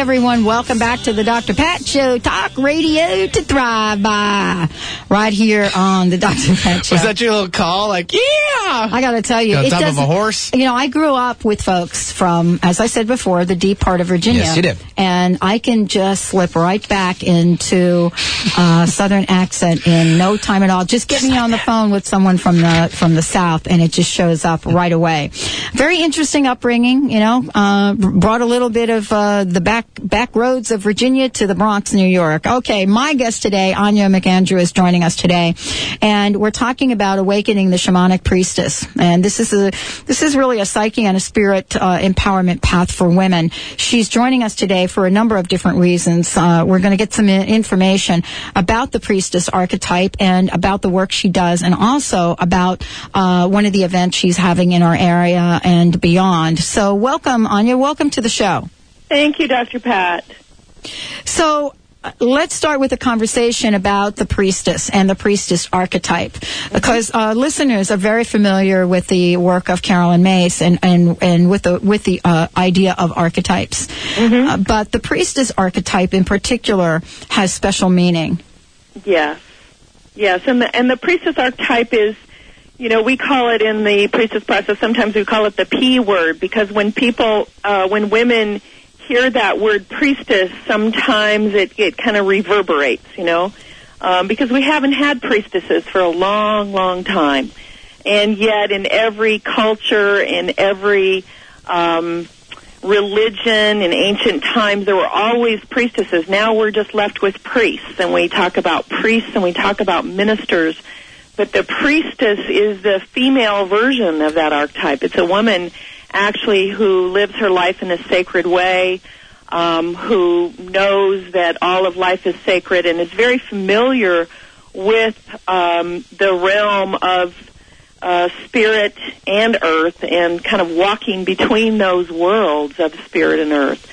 everyone. Welcome back to the Dr. Pat Show, talk radio to thrive by. Right here on the Dr. Pat Show. Was that your little call? Like, yeah! I got to tell you, On it top of a horse? You know, I grew up with folks from, as I said before, the deep part of Virginia. Yes, you did. And I can just slip right back into uh, southern accent in no time at all. Just get me on the phone with someone from the from the south, and it just shows up right away. Very interesting upbringing. You know, uh, brought a little bit of uh, the back back roads of Virginia to the Bronx, New York. Okay, my guest today, Anya McAndrew, is joining us today, and we're talking about awakening the shamanic priestess. And this is a this is really a psyche and a spirit uh, empowerment path for women. She's joining us today for a number of different reasons. Uh, we're going to get some information about the priestess archetype and about the work she does, and also about uh, one of the events she's having in our area and beyond. So, welcome, Anya. Welcome to the show. Thank you, Dr. Pat. So let's start with a conversation about the priestess and the priestess archetype, because uh, listeners are very familiar with the work of Caroline Myss and and, and with the with the uh, idea of archetypes. Uh, but the priestess archetype in particular has special meaning. Yes. Yes, and the, and the priestess archetype is, you know, we call it in the priestess process, sometimes we call it the P word, because when people, uh, when women hear that word priestess, sometimes it, it kind of reverberates, you know, um, because we haven't had priestesses for a long, long time. And yet in every culture, in every, um, religion in ancient times there were always priestesses. Now we're just left with priests and we talk about priests and we talk about ministers. But the priestess is the female version of that archetype. It's a woman actually who lives her life in a sacred way um, who knows that all of life is sacred and is very familiar with um, the realm of uh, spirit and earth and kind of walking between those worlds of spirit and earth.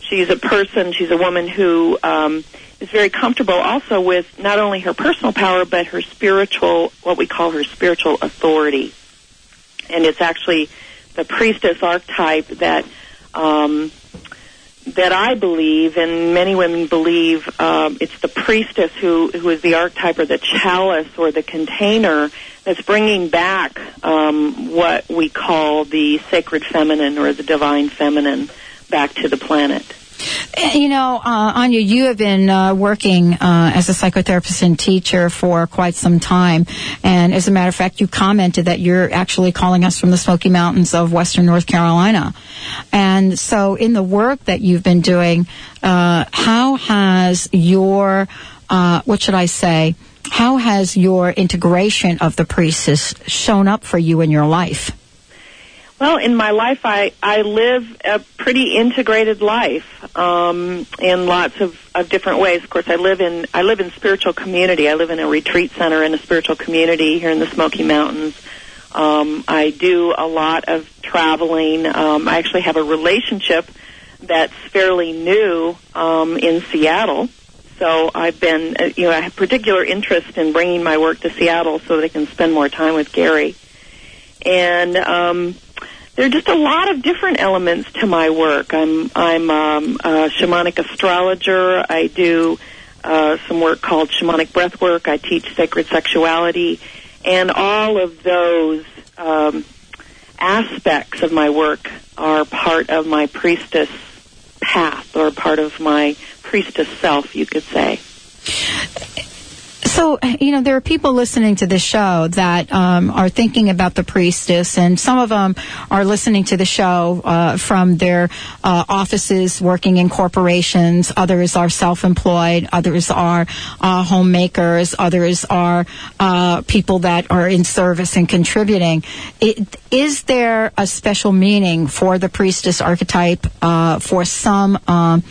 She's a person, she's a woman who um, is very comfortable also with not only her personal power but her spiritual, what we call her spiritual authority. And it's actually the priestess archetype that um, that I believe, and many women believe, um, it's the priestess who who is the archetype or the chalice or the container that's bringing back um, what we call the sacred feminine or the divine feminine back to the planet. Eh, You know, uh, Anya, you have been uh, working uh, as a psychotherapist and teacher for quite some time. And as a matter of fact, you commented that you're actually calling us from the Smoky Mountains of Western North Carolina. And so, in the work that you've been doing, uh, how has your, uh, what should I say, how has your integration of the priestess shown up for you in your life? Well, in my life, I, I live a pretty integrated life um, in lots of, of different ways. Of course, I live in I live in spiritual community. I live in a retreat center in a spiritual community here in the Smoky Mountains. Um, I do a lot of traveling. Um, I actually have a relationship that's fairly new um, in Seattle. So I've been, uh, you know, I have particular interest in bringing my work to Seattle so that I can spend more time with Gary. And um, there are just a lot of different elements to my work. I'm I'm um, a shamanic astrologer. I do uh, some work called shamanic breath work. I teach sacred sexuality, and all of those um, aspects of my work are part of my priestess path, or part of my priestess self, you could say. So, you know, there are people listening to this show that um, are thinking about the priestess, and some of them are listening to the show uh, from their uh, offices working in corporations. Others are self employed. Others are uh, homemakers. Others are uh, people that are in service and contributing. It, is there a special meaning for the priestess archetype uh, for some? Um,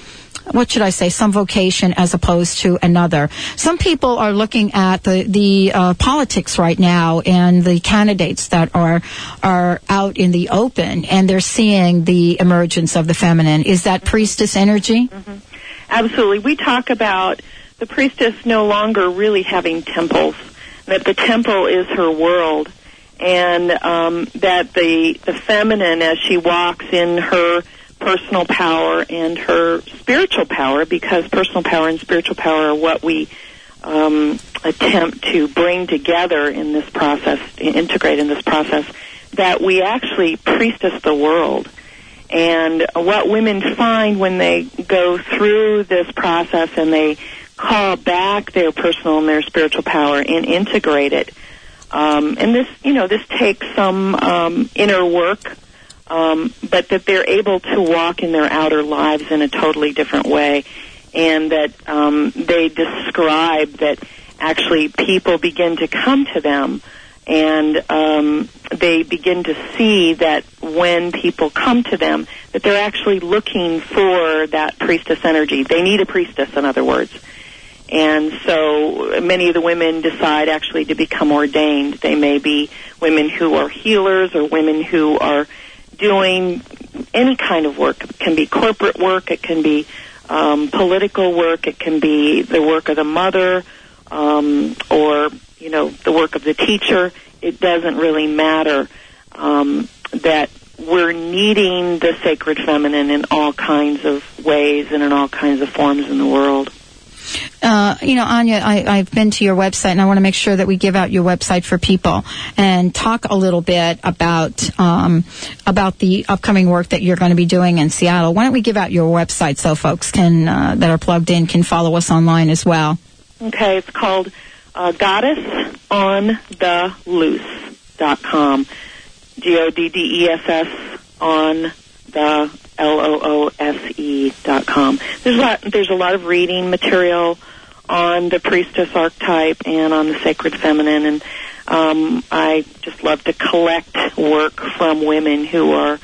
what should I say, some vocation as opposed to another. Some people are looking at the the uh, politics right now and the candidates that are are out in the open, and they're seeing the emergence of the feminine. Is that priestess energy? Absolutely. We talk about the priestess no longer really having temples, that the temple is her world, and um, that the the feminine, as she walks in her personal power and her spiritual power because personal power and spiritual power are what we um, attempt to bring together in this process, integrate in this process, that we actually priestess the world. And what women find when they go through this process and they call back their personal and their spiritual power and integrate it, um, and this, you know, this takes some um, inner work, um, but that they're able to walk in their outer lives in a totally different way, and that um, they describe that actually people begin to come to them and um, they begin to see that when people come to them, that they're actually looking for that priestess energy. They need a priestess, in other words. And so many of the women decide actually to become ordained. They may be women who are healers or women who are doing any kind of work. It can be corporate work, it can be um, political work, it can be the work of the mother, um, or you know the work of the teacher. It doesn't really matter um, that we're needing the sacred feminine in all kinds of ways and in all kinds of forms in the world. Uh, you know, Anya, I, have been to your website, and I want to make sure that we give out your website for people and talk a little bit about um, about the upcoming work that you're going to be doing in Seattle. Why don't we give out your website so folks can uh, that are plugged in can follow us online as well? Okay, it's called uh, Goddess on the Loose dot com. G O D D E S S on the L O O S E dot com. There's a lot. There's a lot of reading material on the priestess archetype and on the sacred feminine, and um, I just love to collect work from women who are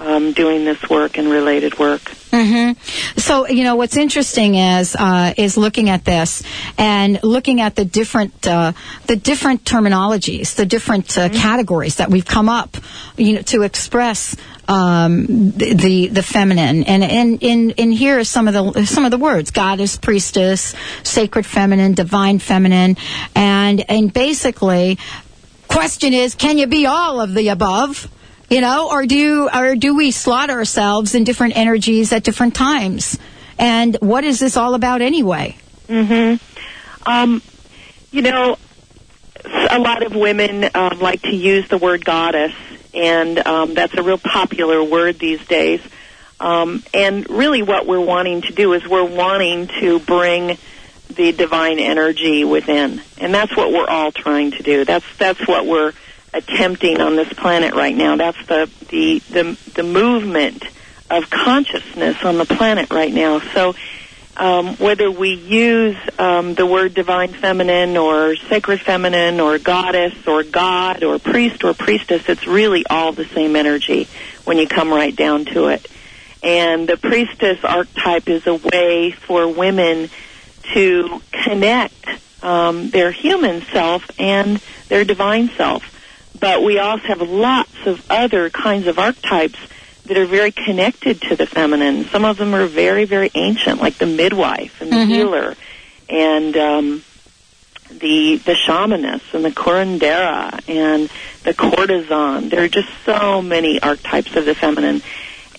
um, doing this work and related work. Mm-hmm. So you know what's interesting is uh, is looking at this and looking at the different uh, the different terminologies, the different uh, mm-hmm. categories that we've come up, you know, to express um, the the feminine. And in in in here are some of the some of the words: goddess, priestess, sacred feminine, divine feminine, and and basically, question is, can you be all of the above? You know, or do or do we slot ourselves in different energies at different times? And what is this all about anyway? Hmm. Um. You know, a lot of women um, like to use the word goddess, and um, that's a real popular word these days. Um, and really, what we're wanting to do is we're wanting to bring the divine energy within, and that's what we're all trying to do. That's that's what we're attempting on this planet right now. That's the the the, the movement of consciousness on the planet right now. So. Um, whether we use um, the word divine feminine or sacred feminine or goddess or god or priest or priestess, it's really all the same energy when you come right down to it. And the priestess archetype is a way for women to connect um, their human self and their divine self but we also have lots of other kinds of archetypes that are very connected to the feminine. Some of them are very, very ancient, like the midwife and the mm-hmm. healer, and um, the the shamaness and the curandera and the courtesan. There are just so many archetypes of the feminine,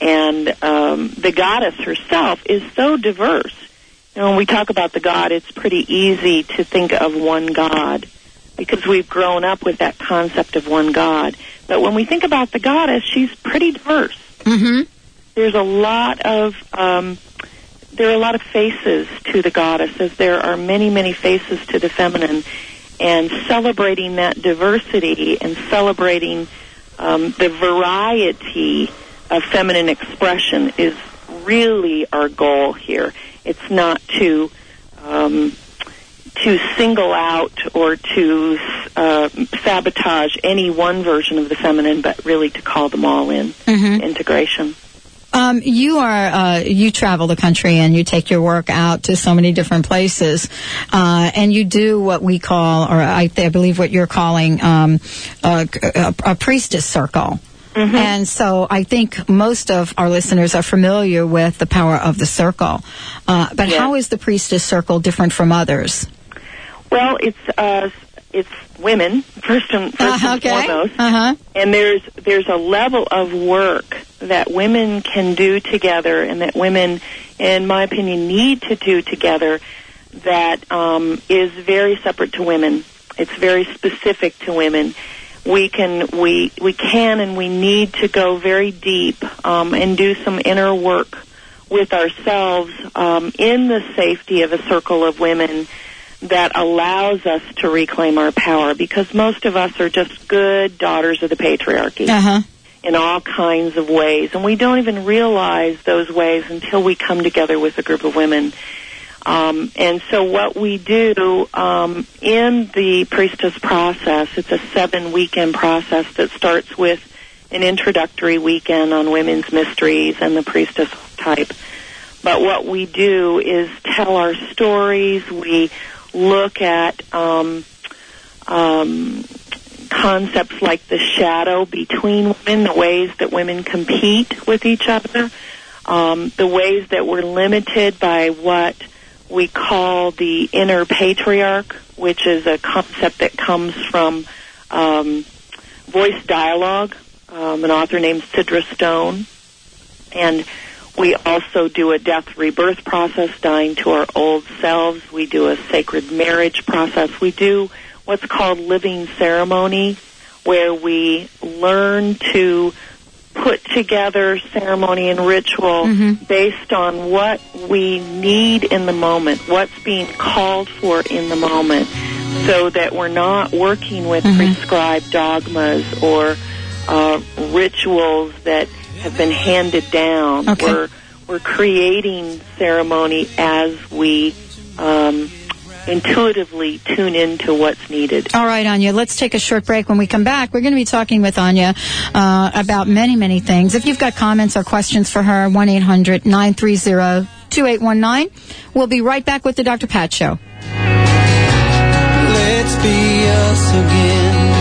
and um, the goddess herself is so diverse. You know, when we talk about the god, it's pretty easy to think of one god because we've grown up with that concept of one God. But when we think about the goddess, she's pretty diverse. Mm-hmm. There's a lot of um, there are a lot of faces to the goddess, as there are many, many faces to the feminine, and celebrating that diversity and celebrating um, the variety of feminine expression is really our goal here. It's not to um, to single out or to uh, sabotage any one version of the feminine, but really to call them all in mm-hmm. integration. Um, you are uh, you travel the country and you take your work out to so many different places, uh, and you do what we call, or I, I believe what you're calling, um, a, a, a priestess circle. Mm-hmm. And so I think most of our listeners are familiar with the power of the circle. Uh, but how is the priestess circle different from others? Well, it's uh, it's women first and first Uh, and foremost, Uh-huh. and there's there's a level of work that women can do together, and that women, in my opinion, need to do together. That um, is very separate to women. It's very specific to women. We can we we can and we need to go very deep um, and do some inner work with ourselves um, in the safety of a circle of women that allows us to reclaim our power because most of us are just good daughters of the patriarchy Uh-huh. in all kinds of ways and we don't even realize those ways until we come together with a group of women um, and so what we do um, in the priestess process it's a seven weekend process that starts with an introductory weekend on women's mysteries and the priestess type but what we do is tell our stories. We look at um, um, concepts like the shadow between women, the ways that women compete with each other, um, the ways that we're limited by what we call the inner patriarch, which is a concept that comes from um, voice dialogue, um, an author named Sidra Stone. And we also do a death rebirth process, dying to our old selves. We do a sacred marriage process. We do what's called living ceremony, where we learn to put together ceremony and ritual based on what we need in the moment, what's being called for in the moment, so that we're not working with prescribed dogmas or uh, rituals that have been handed down. Okay. We're we're creating ceremony as we um, intuitively tune into what's needed. All right, Anya, let's take a short break. When we come back, we're going to be talking with Anya uh, about many, many things. If you've got comments or questions for her, 1 800 930 2819. We'll be right back with the Dr. Pat Show. Let's be us again.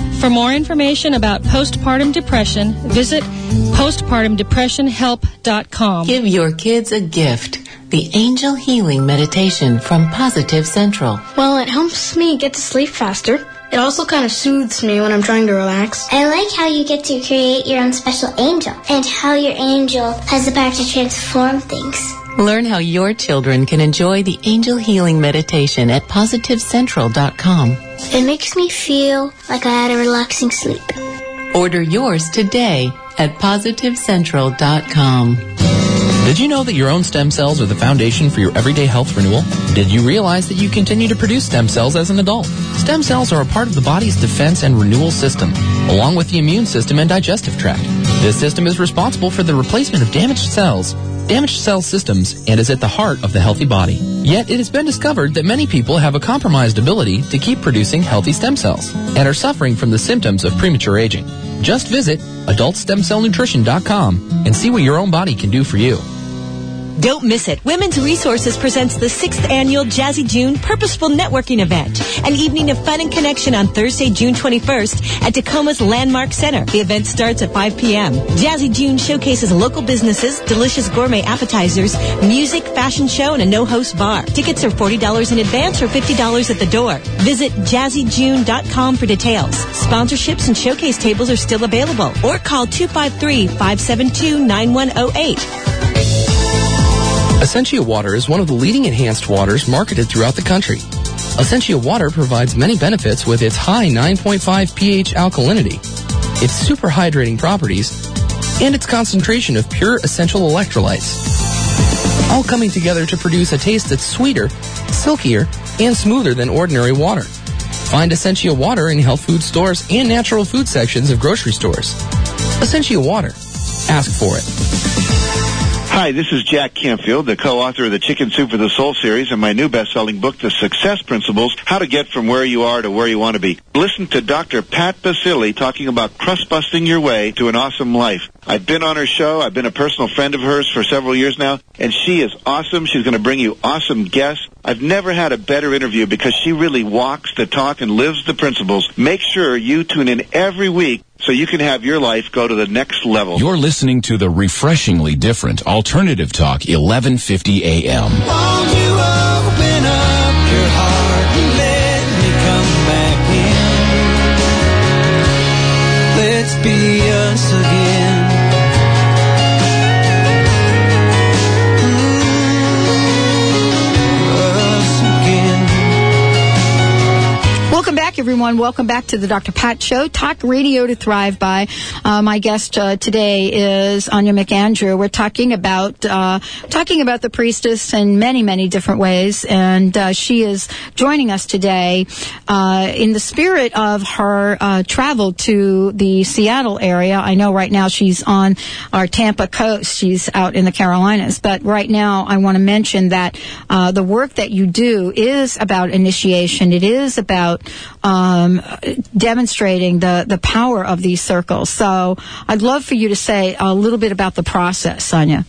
For more information about postpartum depression, visit postpartumdepressionhelp.com. Give your kids a gift. The Angel Healing Meditation from Positive Central. Well, it helps me get to sleep faster. It also kind of soothes me when I'm trying to relax. I like how you get to create your own special angel and how your angel has the power to transform things. Learn how your children can enjoy the Angel Healing Meditation at PositiveCentral.com. It makes me feel like I had a relaxing sleep. Order yours today at PositiveCentral.com. Did you know that your own stem cells are the foundation for your everyday health renewal? Did you realize that you continue to produce stem cells as an adult? Stem cells are a part of the body's defense and renewal system, along with the immune system and digestive tract. This system is responsible for the replacement of damaged cells, damaged cell systems, and is at the heart of the healthy body. Yet it has been discovered that many people have a compromised ability to keep producing healthy stem cells and are suffering from the symptoms of premature aging. Just visit adultstemcellnutrition.com and see what your own body can do for you. Don't miss it. Women's Resources presents the sixth annual Jazzy June Purposeful Networking Event, an evening of fun and connection on Thursday, June 21st at Tacoma's Landmark Center. The event starts at 5 p.m. Jazzy June showcases local businesses, delicious gourmet appetizers, music, fashion show, and a no-host bar. Tickets are $40 in advance or $50 at the door. Visit jazzyjune.com for details. Sponsorships and showcase tables are still available or call 253-572-9108. Essentia Water is one of the leading enhanced waters marketed throughout the country. Essentia Water provides many benefits with its high 9.5 pH alkalinity, its super hydrating properties, and its concentration of pure essential electrolytes. All coming together to produce a taste that's sweeter, silkier, and smoother than ordinary water. Find Essentia Water in health food stores and natural food sections of grocery stores. Essentia Water. Ask for it. Hi, this is Jack Canfield, the co-author of the Chicken Soup for the Soul series and my new best-selling book, The Success Principles, How to Get From Where You Are to Where You Want to Be. Listen to Dr. Pat Baccili talking about crust-busting your way to an awesome life. I've been on her show. I've been a personal friend of hers for several years now, and she is awesome. She's going to bring you awesome guests. I've never had a better interview because she really walks the talk and lives the principles. Make sure you tune in every week so you can have your life go to the next level. You're listening to the refreshingly different Alternative Talk 1150 AM. Back, everyone. Welcome back to the Dr. Pat Show. Talk radio to thrive by. Uh, my guest uh, today is Anya McAndrew. We're talking about uh, talking about the priestess in many, many different ways, and uh, she is joining us today uh, in the spirit of her uh, travel to the Seattle area. I know right now she's on our Tampa coast. She's out in the Carolinas, but right now I want to mention that the work that you do is about initiation. It is about um, demonstrating the, the power of these circles. So I'd love for you to say a little bit about the process, Anya.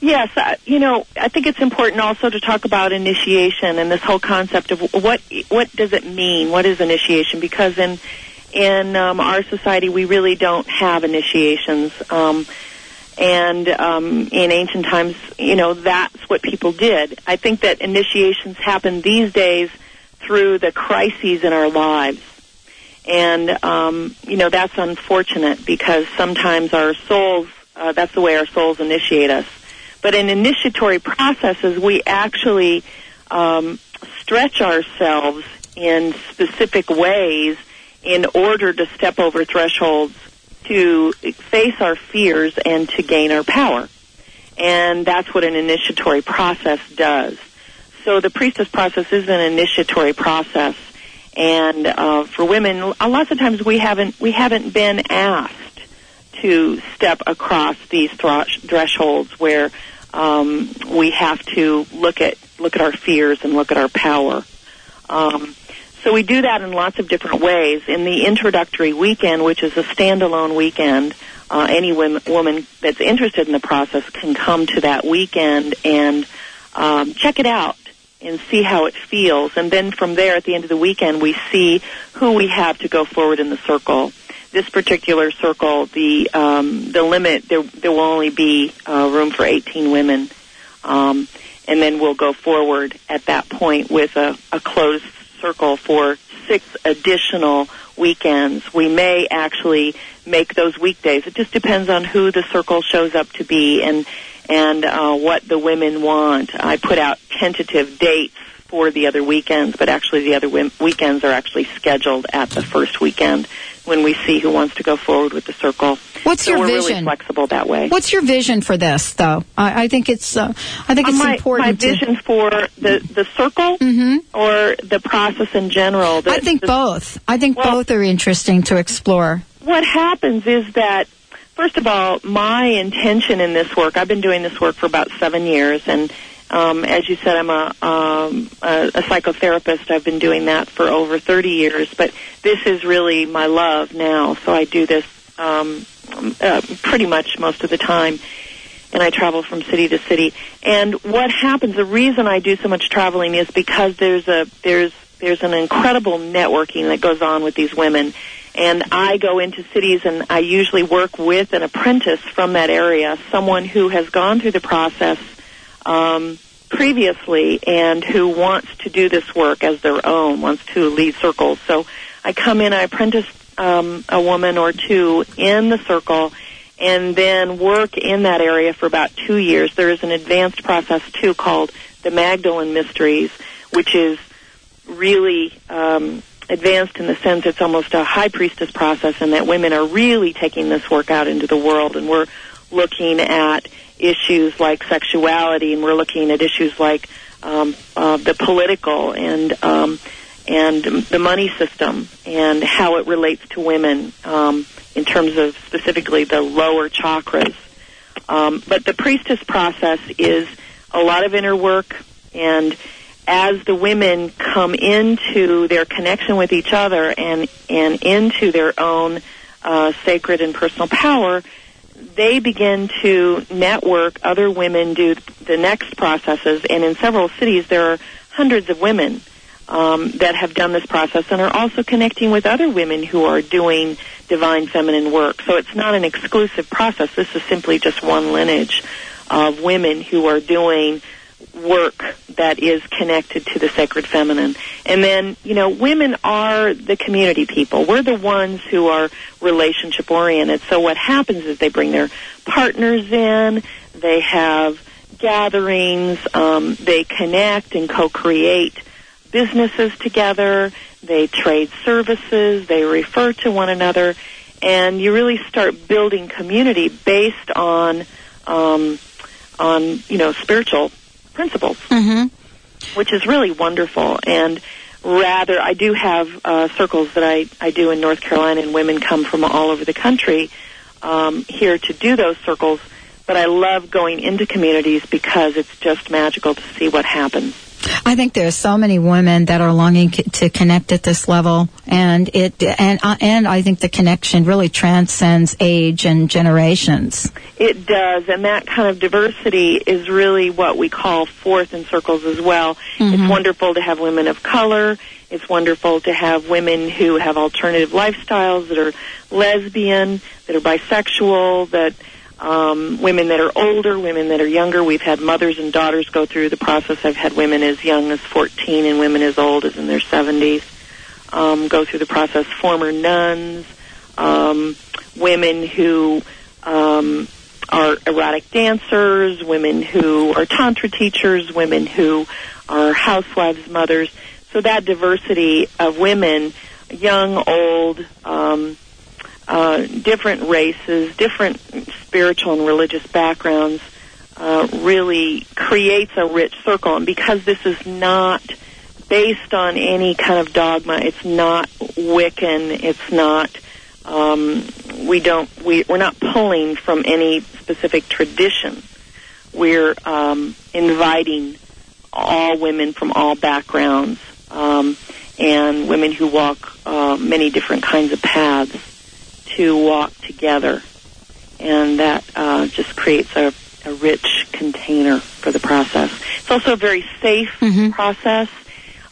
Yes, uh, you know, I think it's important also to talk about initiation and this whole concept of what what does it mean? What is initiation? Because in in um, our society, we really don't have initiations. Um, and um, in ancient times, you know, that's what people did. I think that initiations happen these days through the crises in our lives. And, um, you know, that's unfortunate because sometimes our souls, uh, that's the way our souls initiate us. But in initiatory processes, we actually um, stretch ourselves in specific ways in order to step over thresholds to face our fears and to gain our power. And that's what an initiatory process does. So the priestess process is an initiatory process, and uh, for women, lots of times we haven't we haven't been asked to step across these throsh- thresholds where um, we have to look at look at our fears and look at our power. Um, so we do that in lots of different ways. In the introductory weekend, which is a standalone weekend, uh, any women, woman that's interested in the process can come to that weekend and um, check it out and see how it feels. And then from there, at the end of the weekend, we see who we have to go forward in the circle. This particular circle, the um, the limit there there will only be uh, room for 18 women, um, and then we'll go forward at that point with a, a closed circle for six additional weekends. We may actually make those weekdays. It just depends on who the circle shows up to be and and uh, what the women want. I put out tentative dates for the other weekends, but actually the other wim- weekends are actually scheduled at the first weekend when we see who wants to go forward with the circle. What's so your we're vision? really flexible that way. What's your vision for this, though? I, I think it's uh, I think Uh, it's my, important. my to- Mm-hmm. vision for the the circle or the process in general. The, I think the- both. I think Well- both are interesting to explore. what happens is that first of all my intention in this work i've been doing this work for about seven years and um, as you said i'm a, um, a, a psychotherapist i've been doing that for over 30 years but this is really my love now so i do this um, uh, pretty much most of the time and I travel from city to city. And what happens, the reason I do so much traveling is because there's a there's there's an incredible networking that goes on with these women. And I go into cities and I usually work with an apprentice from that area, someone who has gone through the process um, previously and who wants to do this work as their own, wants to lead circles. So I come in, I apprentice um, a woman or two in the circle, and then work in that area for about two years. There is an advanced process too called the Magdalene Mysteries, which is really um, advanced in the sense it's almost a high priestess process, and that women are really taking this work out into the world, and we're looking at issues like sexuality, and we're looking at issues like um, uh, the political and um, and the money system and how it relates to women um, in terms of specifically the lower chakras. Um, but the priestess process is a lot of inner work, and as the women come into their connection with each other and and into their own uh, sacred and personal power, they begin to network. Other women do the next processes, and in several cities there are hundreds of women um, that have done this process and are also connecting with other women who are doing divine feminine work. So it's not an exclusive process. This is simply just one lineage of women who are doing work that is connected to the sacred feminine. And then, you know, women are the community people. We're the ones who are relationship oriented. So what happens is they bring their partners in, they have gatherings, um, they connect and co-create businesses together, they trade services, they refer to one another, and you really start building community based on um, on you know spiritual principles, mm-hmm. which is really wonderful. And rather, I do have uh, circles that I I do in North Carolina, and women come from all over the country um, here to do those circles. But I love going into communities because it's just magical to see what happens. I think there are so many women that are longing c- to connect at this level, and it and uh, and I think the connection really transcends age and generations. It does, and that kind of diversity is really what we call forth in circles as well. Mhm. It's wonderful to have women of color. It's wonderful to have women who have alternative lifestyles that are lesbian, that are bisexual, that um, women that are older, women that are younger. We've had mothers and daughters go through the process. I've had women as young as 14 and women as old as in their 70s um, go through the process. Former nuns, um, women who um, are erotic dancers, women who are tantra teachers, women who are housewives, mothers. So that diversity of women, young, old, um, uh, different races, different spiritual and religious backgrounds, uh, really creates a rich circle. And because this is not based on any kind of dogma, it's not Wiccan, it's not. Um, we don't. We, we're not pulling from any specific tradition. We're um, inviting all women from all backgrounds um, and women who walk uh, many different kinds of paths to walk together, and that uh, just creates a, a rich container for the process. It's also a very safe process.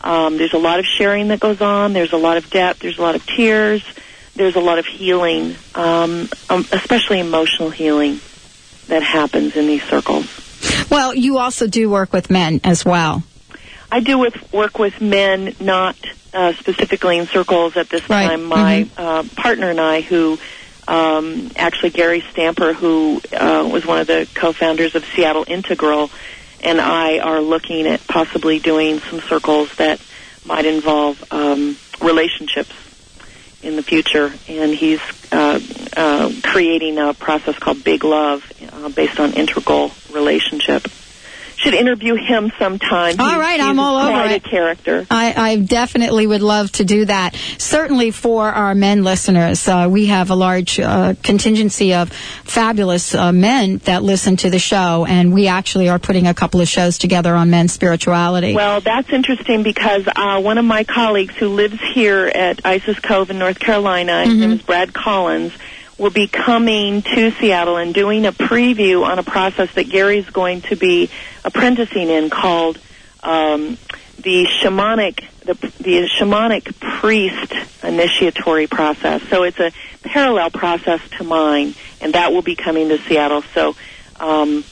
Um, there's a lot of sharing that goes on. There's a lot of depth. There's a lot of tears. There's a lot of healing, um, um, especially emotional healing, that happens in these circles. Well, you also do work with men as well. I do with work with men, not uh, specifically in circles at this Right. time. My uh, partner and I, who um, actually Gary Stamper, who uh, was one of the co-founders of Seattle Integral, and I are looking at possibly doing some circles that might involve um, relationships in the future. And he's uh, uh, creating a process called Big Love, uh, based on integral relationship. Should interview him sometime. All He's- right, he's I'm all over it. character. I, I definitely would love to do that. Certainly for our men listeners, uh, we have a large uh, contingency of fabulous uh, men that listen to the show, and we actually are putting a couple of shows together on men's spirituality. Well, that's interesting because uh, one of my colleagues who lives here at Isis Cove in North Carolina, his name is Brad Collins, will be coming to Seattle and doing a preview on a process that Gary's going to be apprenticing in called um, the shamanic the, the shamanic priest initiatory process. So it's a parallel process to mine, and that will be coming to Seattle. So. Um,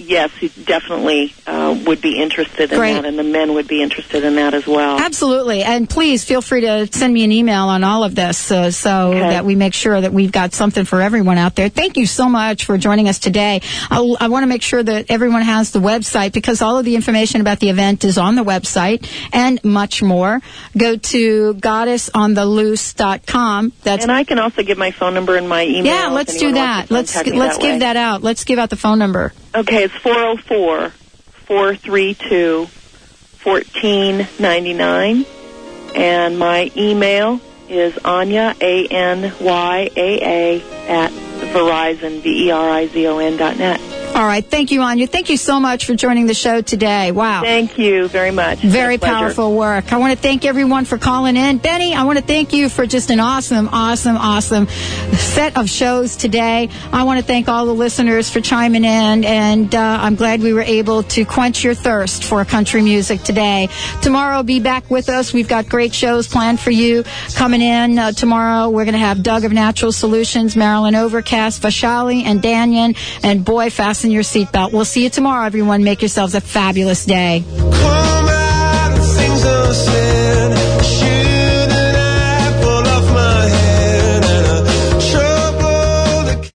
Yes, you definitely uh, would be interested in Great. that, and the men would be interested in that as well. Absolutely. And please feel free to send me an email on all of this uh, so that we make sure that we've got something for everyone out there. Thank you so much for joining us today. I'll, I want to make sure that everyone has the website because all of the information about the event is on the website and much more. Go to goddessontheloose.com. That's and I can also give my phone number and my email. yeah, let's do that. Let's let's give way. that out. Let's give out the phone number. Okay, it's 404 432 1499. And my email is Anya, A N Y A A, at Verizon, V-E-R-I-Z-O-N dot net. All right. Thank you, Anya. Thank you so much for joining the show today. Wow. Thank you very much. Very It's a pleasure. powerful work. I want to thank everyone for calling in. Benny, I want to thank you for just an awesome, awesome, awesome set of shows today. I want to thank all the listeners for chiming in, and uh, I'm glad we were able to quench your thirst for country music today. Tomorrow, be back with us. We've got great shows planned for you coming in. Uh, tomorrow, we're going to have Doug of Natural Solutions, Marilyn Overcast, Vashali, and Danyan. And boy, your seatbelt. We'll see you tomorrow, everyone. Make yourselves a fabulous day.